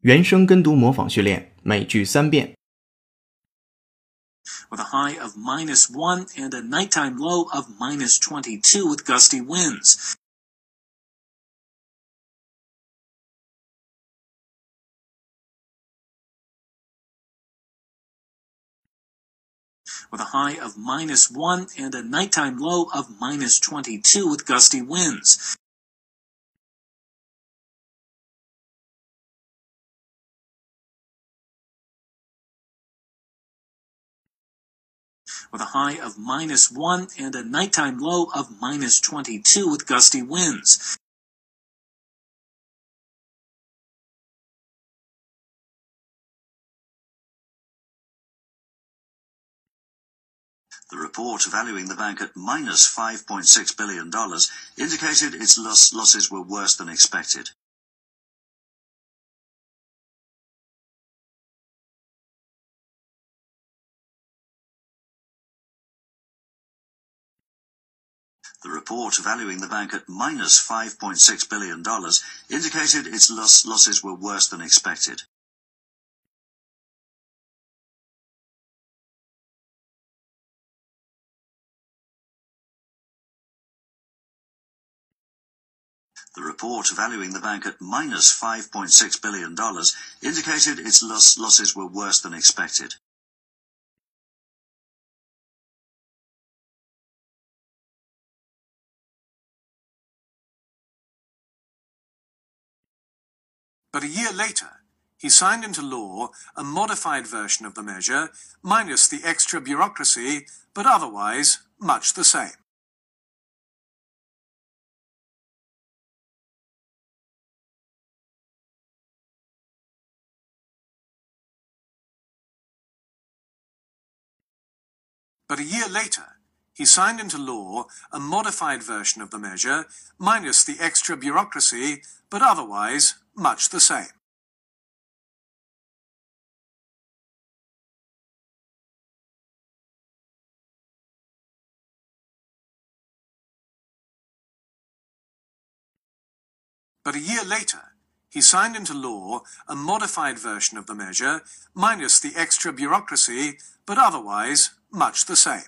原声跟读模仿训练，每句三遍。 with a high of minus 1 and a nighttime low of minus 22 with gusty winds. With a high of minus 1 and a nighttime low of minus 22 with gusty winds. With a high of minus 1 and a nighttime low of minus 22 with gusty winds. The report valuing the bank at minus $5.6 billion indicated its loss losses were worse than expected. The report valuing the bank at minus $5.6 billion indicated its loss losses were worse than expected. The report valuing the bank at minus $5.6 billion indicated its loss losses were worse than expected. But a year later, he signed into law a modified version of the measure, minus the extra bureaucracy, but otherwise much the same. But a year later, he signed into law a modified version of the measure, minus the extra bureaucracy, but otherwise much the same. But a year later, he signed into law a modified version of the measure, minus the extra bureaucracy, but otherwise much the same.